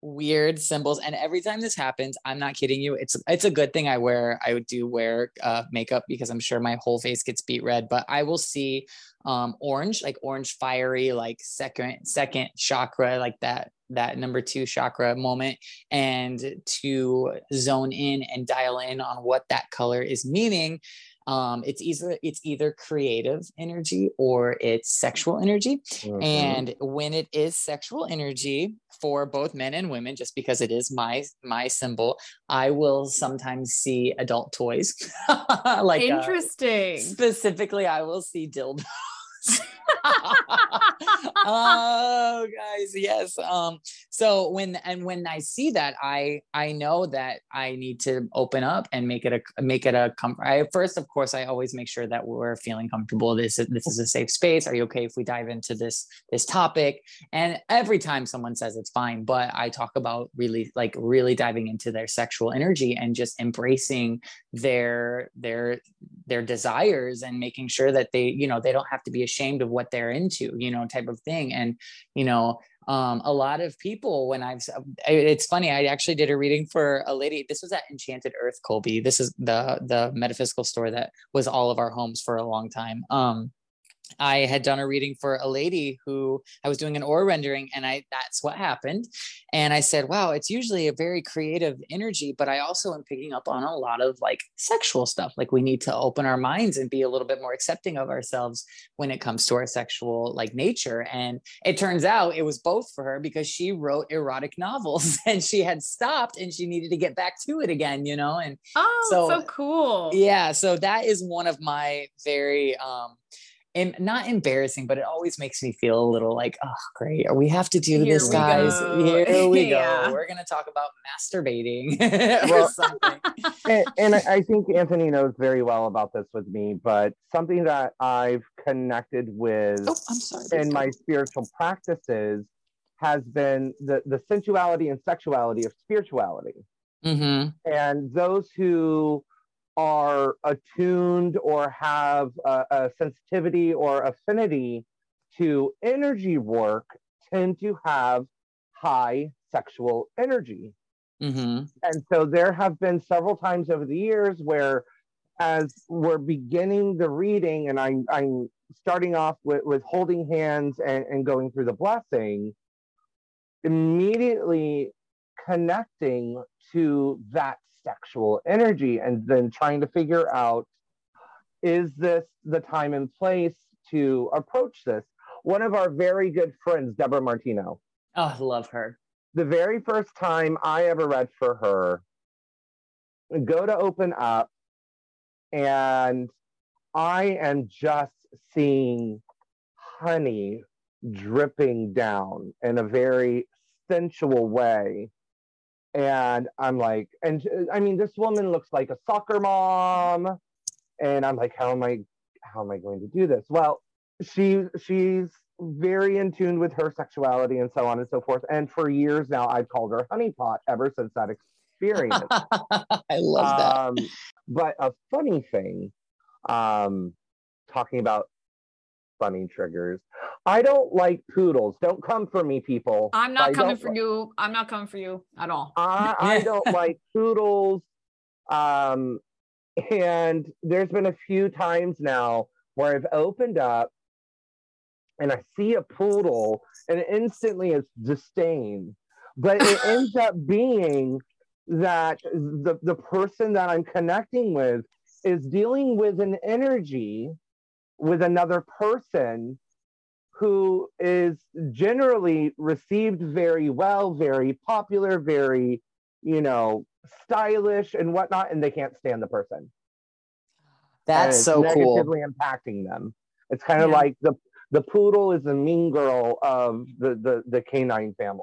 weird symbols and every time this happens i'm not kidding you it's it's a good thing i wear i do wear uh, makeup because i'm sure my whole face gets beet red but i will see um orange like orange fiery like second second chakra like that that number two chakra moment and to zone in and dial in on what that color is meaning um, it's either it's either creative energy or it's sexual energy. Mm-hmm. and when it is sexual energy for both men and women just because it is my my symbol i will sometimes see adult toys. *laughs* Like uh, interesting. uh, specifically i will see dildos *laughs* *laughs* oh guys yes um so when and when i see that i i know that i need to open up and make it a make it a comfort i first of course i always make sure that we're feeling comfortable. This is this is a safe space. Are you okay if we dive into this this topic? And every time someone says it's fine but i talk about really like really diving into their sexual energy and just embracing their their their desires and making sure that they you know they don't have to be ashamed of what they're into you know type of thing. And you know um, a lot of people when I've it's funny I actually did a reading for a lady. This was at Enchanted Earth Colby. This is the the metaphysical store that was all of our homes for a long time. Um I had done a reading for a lady who I was doing an aura rendering and I that's what happened. And I said, wow, it's usually a very creative energy, but I also am picking up on a lot of like sexual stuff. Like we need to open our minds and be a little bit more accepting of ourselves when it comes to our sexual like nature. And it turns out it was both for her because she wrote erotic novels *laughs* and she had stopped and she needed to get back to it again, you know? And oh, so, so cool. Yeah. So that is one of my very um and not embarrassing, but it always makes me feel a little like, oh, great. We have to do Here this, guys. Go. Here *laughs* we yeah. go. We're going to talk about masturbating *laughs* or something. and, and I think Anthony knows very well about this with me, but something that I've connected with oh, I'm sorry, in my spiritual practices has been the, the sensuality and sexuality of spirituality. Mm-hmm. And those who are attuned or have a, a sensitivity or affinity to energy work tend to have high sexual energy. Mm-hmm. And so there have been several times over the years where, as we're beginning the reading, and I'm, I'm starting off with, with holding hands and, and going through the blessing, immediately connecting to that sexual energy and then trying to figure out is this the time and place to approach this? One of our very good friends, Deborah Martino. Oh, I love her. The very first time I ever read for her, go to open up, and I am just seeing honey dripping down in a very sensual way and I'm like, and I mean, this woman looks like a soccer mom. and I'm like, how am I, how am I going to do this? Well, she she's very in tune with her sexuality and so on and so forth. And for years now, I've called her honeypot ever since that experience. *laughs* I love that. Um, but a funny thing, um, talking about funny triggers. I don't like poodles. Don't come for me, people. I'm not I coming for li- you. I'm not coming for you at all. I, I *laughs* don't like poodles. Um, and there's been a few times now where I've opened up and I see a poodle and instantly it's disdain. But it *laughs* ends up being that the, the person that I'm connecting with is dealing with an energy with another person who is generally received very well, very popular, very, you know, stylish and whatnot, and they can't stand the person. That's so cool. negatively impacting them. It's kind of Yeah. like the the poodle is the mean girl of the the, the canine family.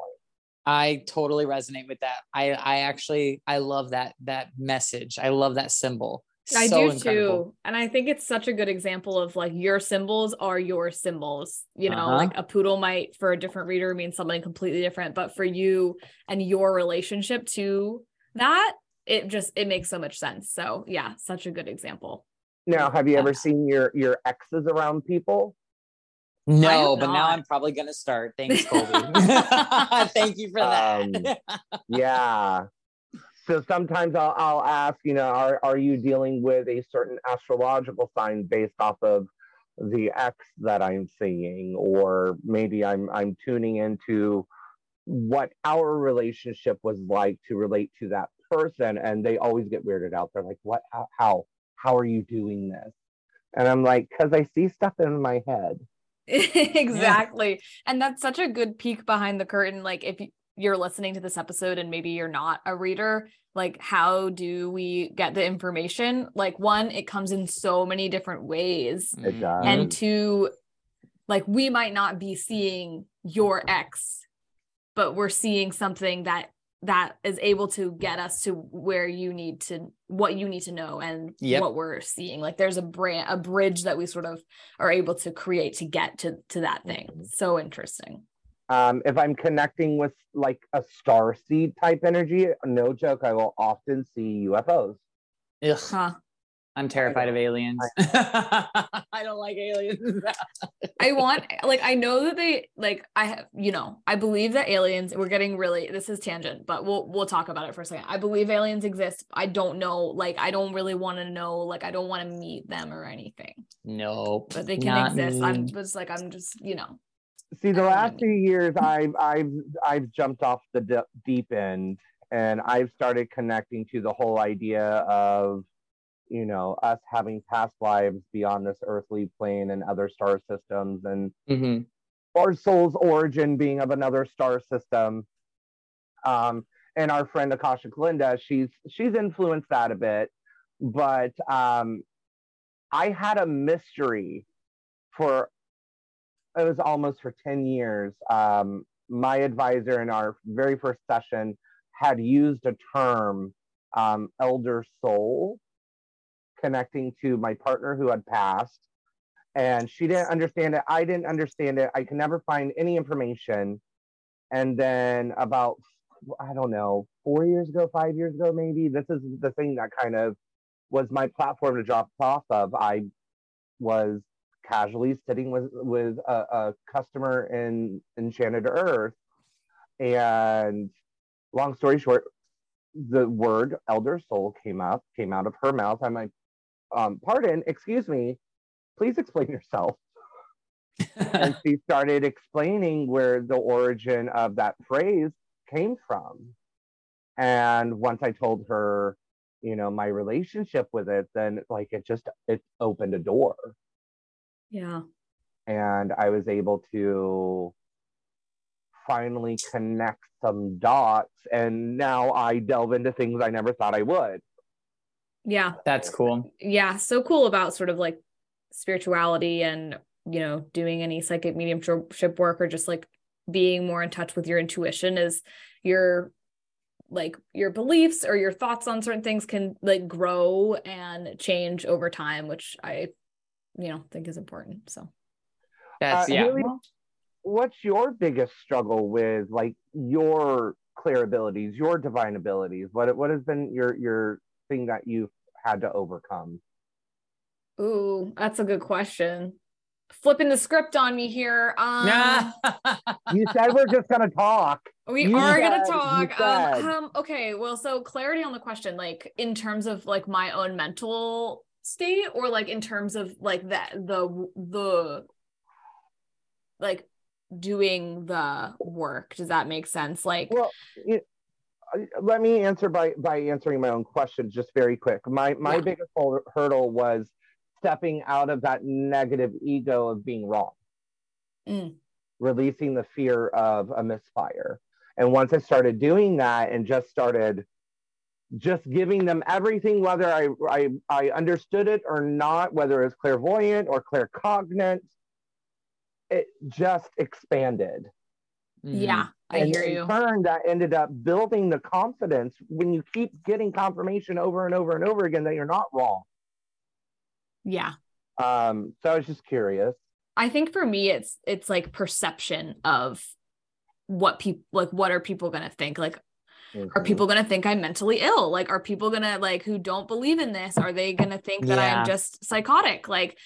I totally resonate with that. I I actually I love that that message. I love that symbol. I So do incredible. too. And I think it's such a good example of like your symbols are your symbols. You know, Uh-huh. like a poodle might for a different reader mean something completely different, but for you and your relationship to that, it just it makes so much sense. So yeah, such a good example. Now, have you ever Yeah. seen your your exes around people? No, have but now. I'm probably gonna start. *laughs* Thanks, Colby. *laughs* Thank you for that. yeah. So sometimes I'll, I'll ask, you know, are, are you dealing with a certain astrological sign based off of the X that I'm seeing? Or maybe I'm, I'm tuning into what our relationship was like to relate to that person. And they always get weirded out. They're like, what, how, how, how are you doing this? And I'm like, because I see stuff in my head. *laughs* exactly. And that's such a good peek behind the curtain. Like if y- you're listening to this episode and maybe you're not a reader, like how do we get the information? Like one, it comes in so many different ways. It does. And two, like we might not be seeing your ex, but we're seeing something that that is able to get us to where you need to what you need to know and Yep. what we're seeing like there's a brand a bridge that we sort of are able to create to get to to that thing Mhm. so interesting um, if I'm connecting with like a star seed type energy, no joke, I will often see UFOs. Ugh, huh I'm terrified of aliens. I *laughs* don't like aliens. *laughs* i want like i know that they like i have you know i believe that aliens we're getting really this is tangent but we'll we'll talk about it for a second i believe aliens exist i don't know like i don't really want to know like i don't want to meet them or anything nope. but they can exist me. i'm just like i'm just you know See, the last know. few years, I've I've I've jumped off the d- deep end, and I've started connecting to the whole idea of, you know, us having past lives beyond this earthly plane and other star systems, and Mhm. our soul's origin being of another star system. Um, and our friend Akasha Kalinda, she's she's influenced that a bit, but um, I had a mystery for it was almost for 10 years. Um, my advisor in our very first session had used a term, um, elder soul, connecting to my partner who had passed. And she didn't understand it. I didn't understand it. I could never find any information. And then about, I don't know, four years ago, five years ago, maybe, this is the thing that kind of was my platform to drop off of. I was casually sitting with with a, a customer in Enchanted Earth, and long story short, the word elder soul came up, came out of her mouth. I'm like, um, pardon, excuse me, please explain yourself. *laughs* and she started explaining where the origin of that phrase came from. And once I told her, you know, my relationship with it, then like it just it opened a door yeah and I was able to finally connect some dots. And now I delve into things I never thought I would. yeah That's cool. yeah so cool about sort of like spirituality and you know doing any psychic mediumship work or just like being more in touch with your intuition is you're like your beliefs or your thoughts on certain things can like grow and change over time which i you know think is important so that's uh, yeah Haley, what's your biggest struggle with like your clair abilities your divine abilities what what has been your your thing that you've had to overcome ooh that's a good question flipping the script on me here. Um, *laughs* you said we're just gonna talk. We you are said, gonna talk. Um, um, okay, well, so clarity on the question, like in terms of like my own mental state, or like in terms of like that the the like doing the work. Does that make sense? Like, well. It, let me answer by by answering my own question just very quick. My my yeah. biggest hurdle was stepping out of that negative ego of being wrong, mm. releasing the fear of a misfire. And once I started doing that and just started just giving them everything, whether I, I, I understood it or not, whether it was clairvoyant or claircognate, it just expanded. Mm-hmm. Yeah, I and hear in you. Turn that ended up building the confidence when you keep getting confirmation over and over and over again that you're not wrong. Yeah. Um, so I was just curious. I think for me, it's it's like perception of what people like. What are people gonna think? Like, mm-hmm. are people gonna think I'm mentally ill? Like, are people gonna like who don't believe in this? Are they gonna think that yeah. I'm just psychotic? Like,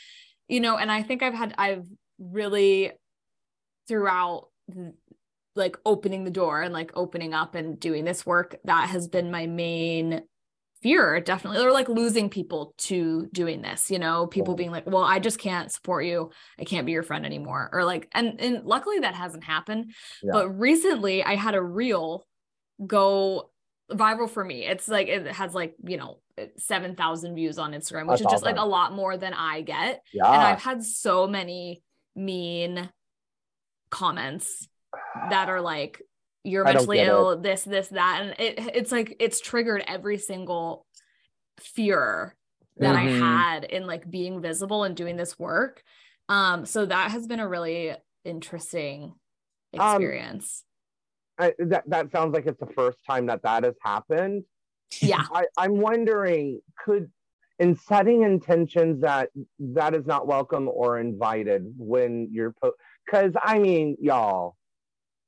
you know. And I think I've had I've really throughout like opening the door and like opening up and doing this work that has been my main fear definitely or like losing people to doing this you know people being like well i just can't support you i can't be your friend anymore or like and and luckily that hasn't happened yeah. but recently i had a reel go viral for me it's like it has like you know 7000 views on instagram which That's is just awesome. like a lot more than i get yeah. and i've had so many mean comments that are like you're mentally ill, it. this, this, that. And it it's like it's triggered every single fear that mm-hmm. I had in like being visible and doing this work. Um, so that has been a really interesting um, experience. Um, I, that that sounds like it's the first time that that has happened. Yeah, I, I'm wondering could in setting intentions that that is not welcome or invited when you're because po- I mean y'all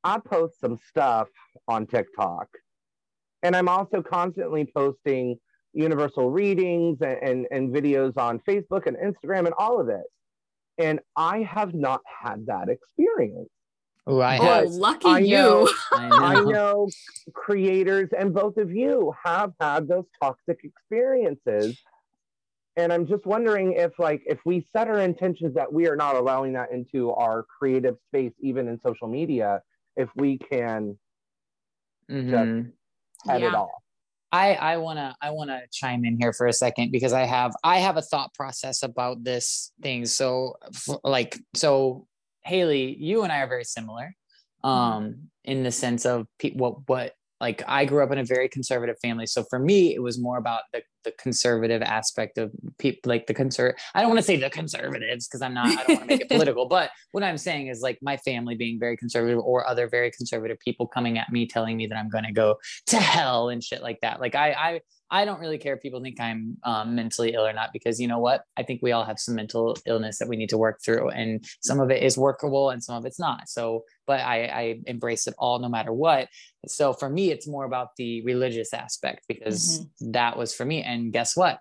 I post some stuff on TikTok. And I'm also constantly posting universal readings and, and, and, videos on Facebook and Instagram and all of it. And I have not had that experience. Oh, I have. Oh, lucky I know, *laughs* you. I know. I know creators and both of you have had those toxic experiences. And I'm just wondering if like if we set our intentions that we are not allowing that into our creative space, even in social media, if we can mm-hmm. just head yeah. it off. I I want to I want to chime in here for a second because I have I have a thought process about this thing. So like so Haley, you and I are very similar mm-hmm. um in the sense of pe- what what like I grew up in a very conservative family. So for me, it was more about the, the conservative aspect of people, like the conserv. I don't want to say the conservatives because I'm not, I don't want to make it *laughs* political, but what I'm saying is like my family being very conservative or other very conservative people coming at me, telling me that I'm going to go to hell and shit like that. Like I, I, I don't really care if people think I'm um, mentally ill or not, because you know what? I think we all have some mental illness that we need to work through, and some of it is workable and some of it's not. So, but I, I embrace it all no matter what. So for me, it's more about the religious aspect because mm-hmm. that was for me. And guess what?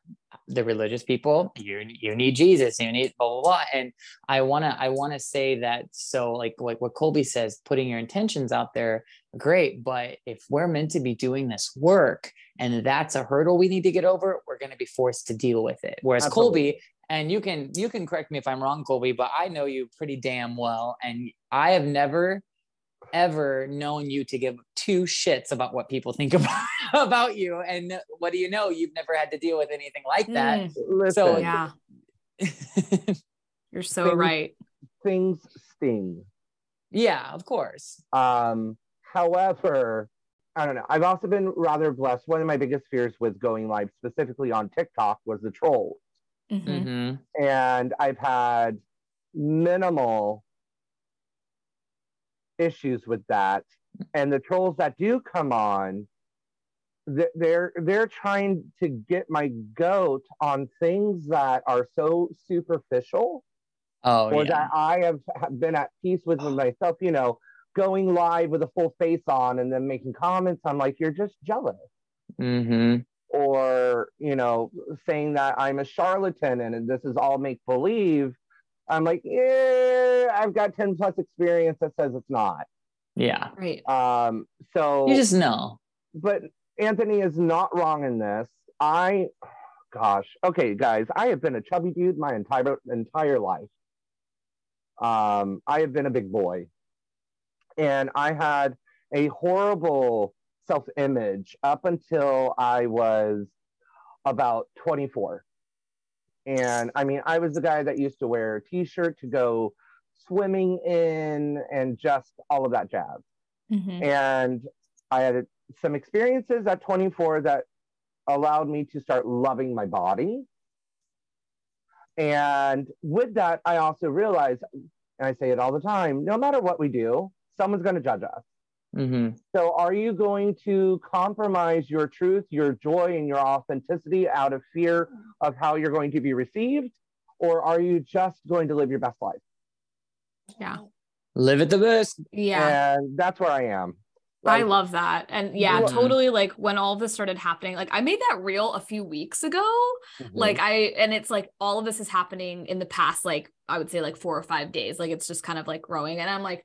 The religious people, you you need Jesus, you need blah blah blah. And I wanna I wanna say that so like like what Colby says, putting your intentions out there great. But if we're meant to be doing this work and that's a hurdle we need to get over, we're going to be forced to deal with it. Whereas Absolutely. Colby, and you can you can correct me if I'm wrong, Colby, but I know you pretty damn well, and I have never ever known you to give two shits about what people think *laughs* about about you. And what do you know? You've never had to deal with anything like that. Mm. So yeah, *laughs* you're so things, right. Things sting. Yeah, of course. Um, However, I don't know. I've also been rather blessed. One of my biggest fears with going live, specifically on TikTok, was the trolls. Mm-hmm. mm-hmm. And I've had minimal issues with that. And the trolls that do come on, they're they're trying to get my goat on things that are so superficial oh, or yeah. that i have been at peace with myself you know going live with a full face on and then making comments i'm like you're just jealous mm-hmm. Or you know saying that i'm a charlatan and this is all make believe i'm like yeah i've got 10 plus experience that says it's not yeah Right. um so you just know but Anthony is not wrong in this. I, gosh, okay, guys, I have been a chubby dude my entire entire life. Um, I have been a big boy, and I had a horrible self image up until I was about 24. And I mean, I was the guy that used to wear a t shirt to go swimming in and just all of that jazz. Mhm. And I had some experiences at 24 that allowed me to start loving my body. And with that, I also realized, and I say it all the time no matter what we do, someone's going to judge us. Mm-hmm. So, are you going to compromise your truth, your joy, and your authenticity out of fear of how you're going to be received? Or are you just going to live your best life? Yeah. live it the best Yeah. And that's where I am. I love that. And yeah, Yeah. totally like when all this started happening, like I made that reel a few weeks ago. mhm. Like I and it's like all of this is happening in the past like I would say like 4 or 5 days. Like it's just kind of like growing and I'm like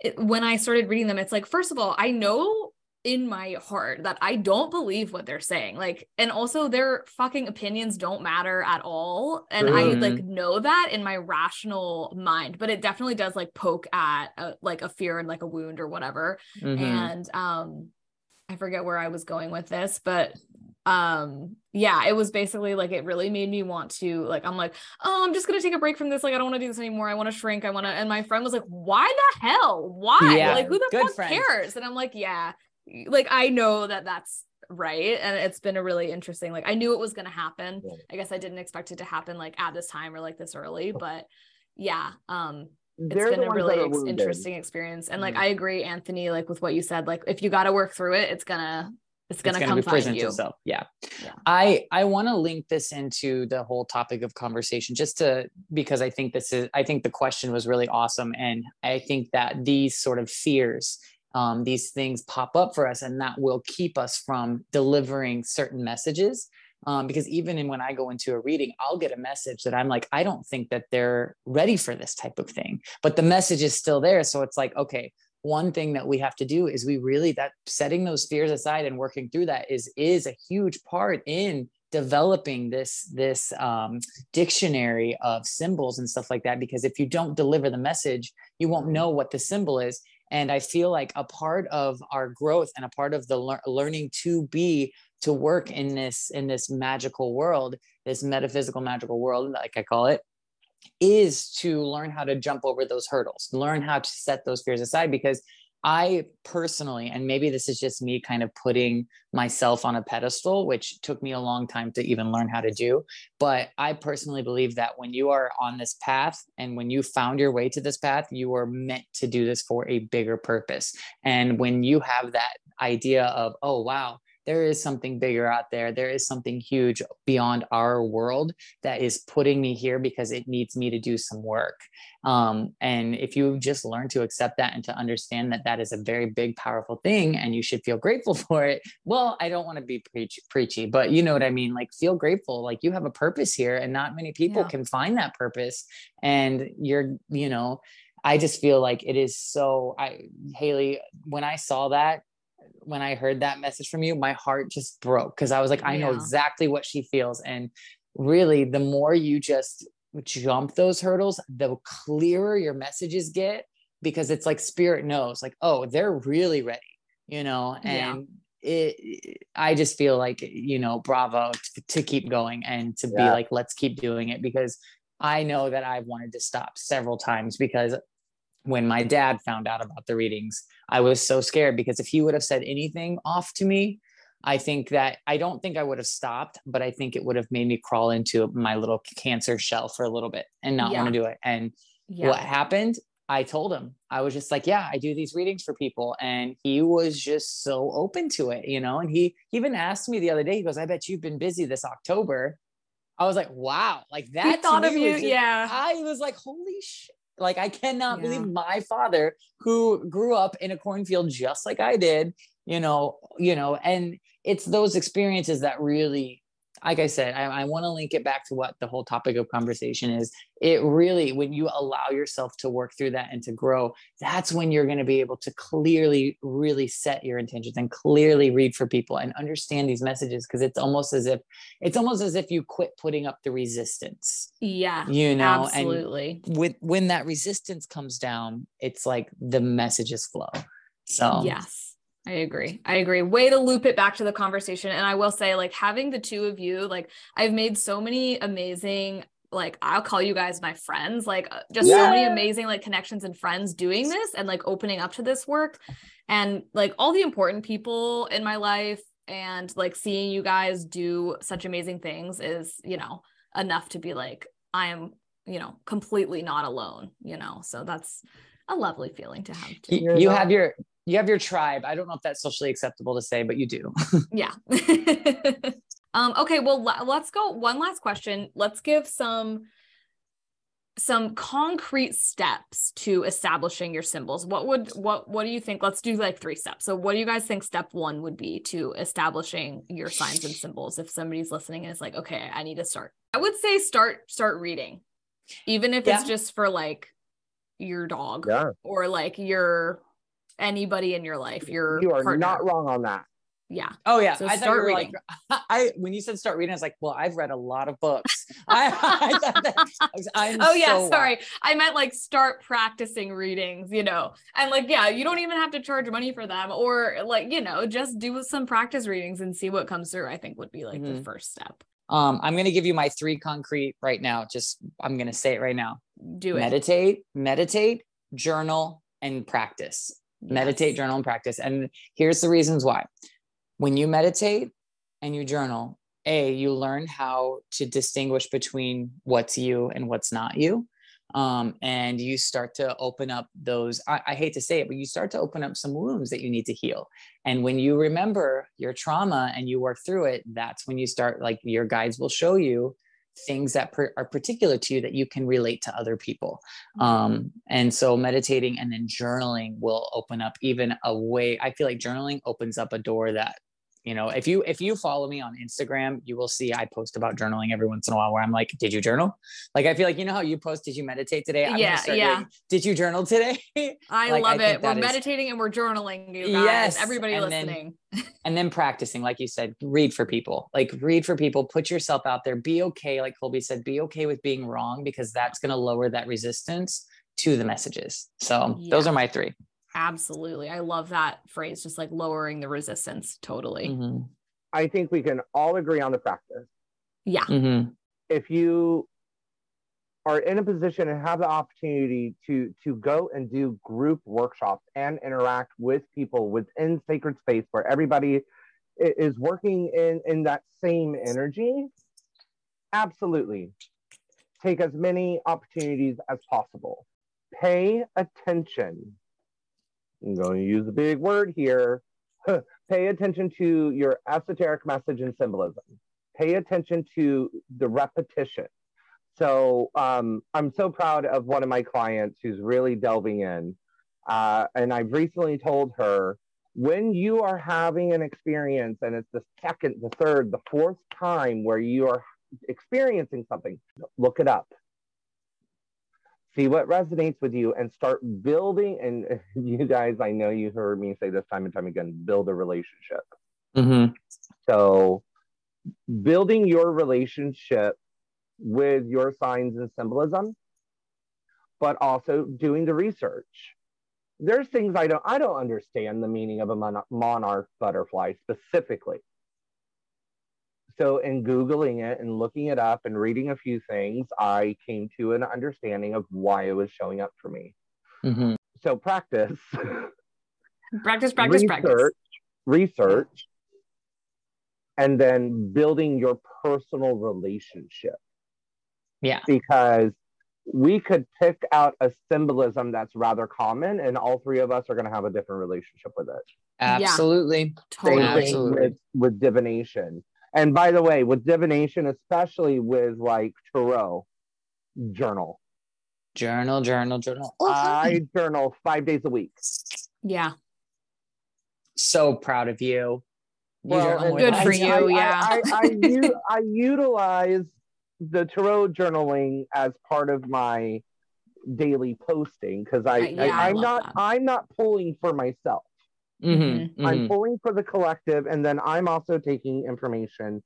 it, when I started reading them it's like first of all, I know in my heart that I don't believe what they're saying. Like and also their fucking opinions don't matter at all and I like know that in my rational mind, but it definitely does like poke at a, like a fear and like a wound or whatever Mhm. and um i forget where i was going with this but um yeah it was basically like it really made me want to like i'm like oh i'm just gonna take a break from this like i don't want to do this anymore i want to shrink i want to and my friend was like why the hell why Yeah, like who the fuck friend. cares and i'm like yeah like i know that that's right and it's been a really interesting like i knew it was gonna happen Yeah. i guess i didn't expect it to happen like at this time or like this early *laughs* but yeah um it's They're been a really ex- interesting experience and like Mhm. i agree anthony like with what you said like if you got to work through it it's gonna it's gonna it's come present you itself. Yeah. Yeah. I I want to link this into the whole topic of conversation just to because I think this is I think the question was really awesome and I think that these sort of fears um, these things pop up for us and that will keep us from delivering certain messages um, because even in when I go into a reading, I'll get a message that I'm like, I don't think that they're ready for this type of thing, but the message is still there. So it's like, okay, one thing that we have to do is we really that setting those fears aside and working through that is is a huge part in developing this this um, dictionary of symbols and stuff like that because if you don't deliver the message you won't know what the symbol is. And i feel like a part of our growth and a part of the lear- learning to be to work in this in this magical world this metaphysical magical world like i call it is to learn how to jump over those hurdles learn how to set those fears aside because I personally, and maybe this is just me kind of putting myself on a pedestal, which took me a long time to even learn how to do. But I personally believe that when you are on this path and when you found your way to this path, you are meant to do this for a bigger purpose. And when you have that idea of, oh, wow, there is something bigger out there, there is something huge beyond our world that is putting me here because it needs me to do some work. Um, and if you just learn to accept that and to understand that that is a very big, powerful thing and you should feel grateful *laughs* for it, well, I don't want to be preach- preachy, but you know what I mean? Like, feel grateful. Like, you have a purpose here, and not many people Yeah. can find that purpose. And you're, you know, I just feel like it is so. I, Haley, when I saw that, when I heard that message from you, my heart just broke because I was like, I know exactly what she feels. And really, the more you just jump those hurdles, the clearer your messages get because it's like spirit knows, like, oh, they're really ready, you know, Yeah. and it, I just feel like, you know, bravo to, to keep going and to be like, let's keep doing it because I know that I've wanted to stop several times because when my dad found out about the readings, I was so scared because if he would have said anything off to me, I think that I don't think I would have stopped, but I think it would have made me crawl into my little cancer shell for a little bit and not want to do it. And yeah what happened, I told him, I was just like, yeah, I do these readings for people. And he was just so open to it, you know. And he even asked me the other day, he goes, I bet you've been busy this October. I was like, wow, like that. He thought of you, just, yeah. I was like, holy shit. Like, I cannot yeah. believe my father, who grew up in a cornfield just like I did, you know, you know, and it's those experiences that really like I said, I, I want to link it back to what the whole topic of conversation is. It really, when you allow yourself to work through that and to grow, that's when you're going to be able to clearly, really set your intentions and clearly read for people and understand these messages. Cause it's almost as if, it's almost as if you quit putting up the resistance. Yeah. You know, absolutely. And with, when that resistance comes down, it's like the messages flow. So, yes I agree. I agree. Way to loop it back to the conversation. And I will say, like, having the two of you, like, I've made so many amazing, like, I'll call you guys my friends, like, uh, just yeah. so many amazing, like, connections and friends doing this and, like, opening up to this work. And, like, all the important people in my life and, like, seeing you guys do such amazing things is, you know, enough to be like, I am, you know, completely not alone, you know? So that's, a lovely feeling to have. Too. You, you have your you have your tribe. I don't know if that's socially acceptable to say, but you do. *laughs* yeah. *laughs* um, okay, well, let's go. One last question. Let's give some some concrete steps to establishing your symbols. What would what what do you think? Let's do like three steps. So what do you guys think step 1 would be to establishing your signs and symbols if somebody's listening and is like, "Okay, I need to start." I would say start start reading. Even if yeah. it's just for like your dog yeah. or like your anybody in your life. Your you are partner. not wrong on that. Yeah. Oh yeah. So I start reading. Like, *laughs* I when you said start reading, I was like, well, I've read a lot of books. *laughs* I, I that I'm oh yeah, so sorry. I meant like start practicing readings, you know, and like yeah, you don't even have to charge money for them, or like you know, just do some practice readings and see what comes through. I think would be like mm-hmm. the first step. Um, I'm gonna give you my three concrete right now. Just I'm gonna say it right now. Do it. Meditate, meditate, journal, and practice yes. meditate, journal, and practice. And here's the reasons why. When you meditate and you journal, A, you learn how to distinguish between what's you and what's not you. Um, and you start to open up those, I, I hate to say it, but you start to open up some wounds that you need to heal. And when you remember your trauma and you work through it, that's when you start, like your guides will show you things that per, are particular to you that you can relate to other people. Mm-hmm. Um, and so meditating and then journaling will open up even a way. I feel like journaling opens up a door that you know if you if you follow me on instagram you will see i post about journaling every once in a while where i'm like did you journal? Like i feel like you know how you post did you meditate today? I'm yeah yeah. doing, did you journal today? *laughs* I like, love I it. we're meditating is, and we're journaling you guys. Yes everybody and listening. then, *laughs* and then practicing like you said read for people. Like read for people. Put yourself out there. Be okay like colby said be okay with being wrong because that's going to lower that resistance to the messages. So yeah. those are my three Absolutely. I love that phrase, just like lowering the resistance. Totally. Mm-hmm. I think we can all agree on the practice. Yeah. Mm-hmm. If you are in a position and have the opportunity to to go and do group workshops and interact with people within sacred space where everybody is working in in that same energy absolutely take as many opportunities as possible pay attention I'm going to use a big word here. *laughs* Pay attention to your esoteric message and symbolism. Pay attention to the repetition. So um, I'm so proud of one of my clients who's really delving in. Uh, and I've recently told her when you are having an experience and it's the second, the third, the fourth time where you are experiencing something, look it up see what resonates with you and start building and *laughs* you guys i know you heard me say this time and time again build a relationship. Mm-hmm. so building your relationship with your signs and symbolism but also doing the research. There's things i don't i don't understand the meaning of a mon- monarch butterfly specifically so in googling it and looking it up and reading a few things i came to an understanding of why it was showing up for me mm-hmm. so practice *laughs* practice practice research, practice research and then building your personal relationship yeah because we could pick out a symbolism that's rather common, and all three of us are going to have a different relationship with it. Absolutely. Yeah, totally. Absolutely. With, with divination. And by the way, with divination, especially with like tarot, journal. Journal, journal, journal. Oh, I journal five days a week. Yeah. So proud of you. Well, good for you. I, yeah. I, I, I, I utilize the tarot journaling as part of my daily posting because I, Yeah, I, I am not that. I'm not pulling for myself. Mhm, I'm mhm. pulling for the collective, and then I'm also taking information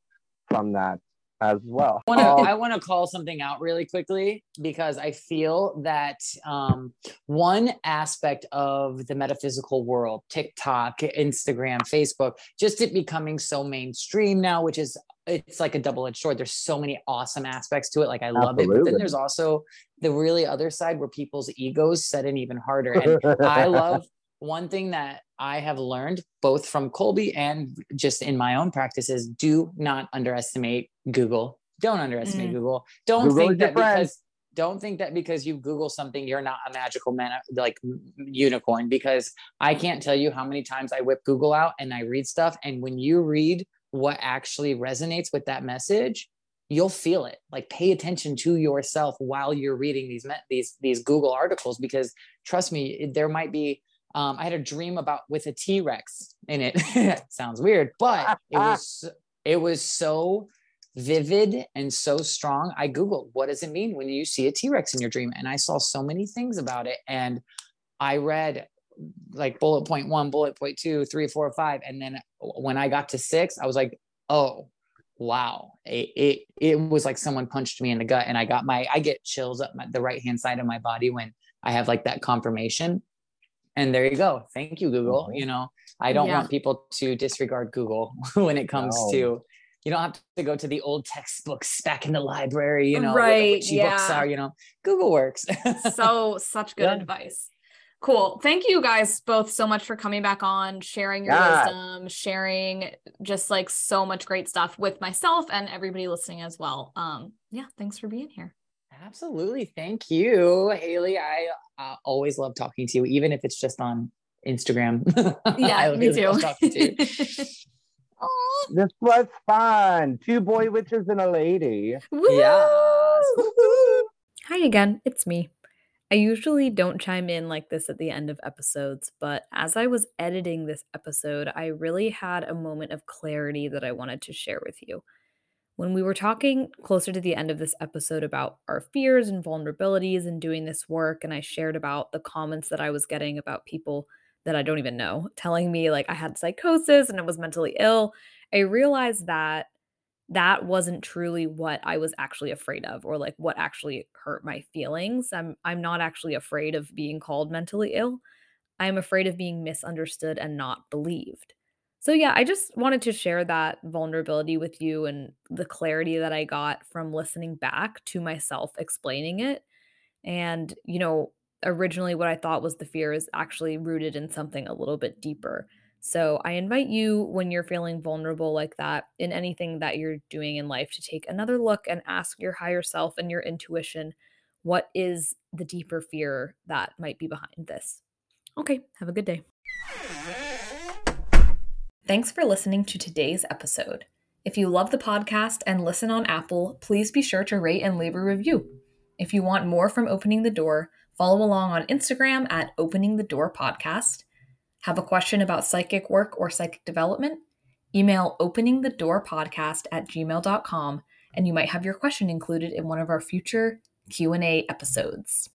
from that as well. I wanna, Oh, I want to call something out really quickly because I feel that um, one aspect of the metaphysical world, TikTok, Instagram, Facebook, just it becoming so mainstream now, which is it's like a double-edged sword. There's so many awesome aspects to it. Like I love it, but then there's also the really other side where people's egos set in even harder. And I *laughs* love one thing that I have learned both from Colby and just in my own practices do not underestimate Google. Don't underestimate Mm. Google. Don't Google think that friend. because don't think that because you Google something you're not a magical man like unicorn because I can't tell you how many times I whip Google out and I read stuff and when you read what actually resonates with that message you'll feel it like pay attention to yourself while you're reading these me- these these google articles because trust me there might be um, i had a dream about with a t-rex in it. *laughs* Sounds weird but it *laughs* was it was so vivid and so strong. I googled what does it mean when you see a t-rex in your dream? And i saw so many things about it. And i read like bullet point one bullet point two three four five. And then when i got to six i was like oh wow. It, it it was like someone punched me in the gut. And i got my i get chills up my, the right hand side of my body when i have like that confirmation and there you go thank you google Mhm. you know i don't Yeah. want people to disregard google *laughs* when it comes No. to you don't have to go to the old textbooks back in the library you know where the Right, witchy books yeah. are you know google works *laughs* so such good Yeah. advice. Cool. Thank you guys both so much for coming back on, sharing your Yeah. wisdom, sharing just like so much great stuff with myself and everybody listening as well. Um, yeah, thanks for being here. Absolutely. Thank you, Haley. I uh, always love talking to you, even if it's just on Instagram. *laughs* Yeah, I me really too. love talking to you. *laughs* This was fun. Two boy witches and a lady. Yes. Hi again, it's me. I usually don't chime in like this at the end of episodes, but as I was editing this episode, I really had a moment of clarity that I wanted to share with you. When we were talking closer to the end of this episode about our fears and vulnerabilities and doing this work, and I shared about the comments that I was getting about people that I don't even know telling me like I had psychosis and I was mentally ill, I realized that that wasn't truly what I was actually afraid of or like what actually hurt my feelings. I'm I'm not actually afraid of being called mentally ill. I'm afraid of being misunderstood and not believed. So yeah, I just wanted to share that vulnerability with you and the clarity that I got from listening back to myself explaining it. And you know, originally what I thought was the fear is actually rooted in something a little bit deeper. So I invite you when you're feeling vulnerable like that in anything that you're doing in life to take another look and ask your higher self and your intuition what is the deeper fear that might be behind this. Okay, have a good day. Thanks for listening to today's episode. If you love the podcast and listen on Apple, please be sure to rate and leave a review. If you want more from Opening the Door, follow along on Instagram at Opening the Door Podcast. Have a question about psychic work or psychic development? Email openingthedoorpodcast at gmail.com and you might have your question included in one of our future Q&A episodes.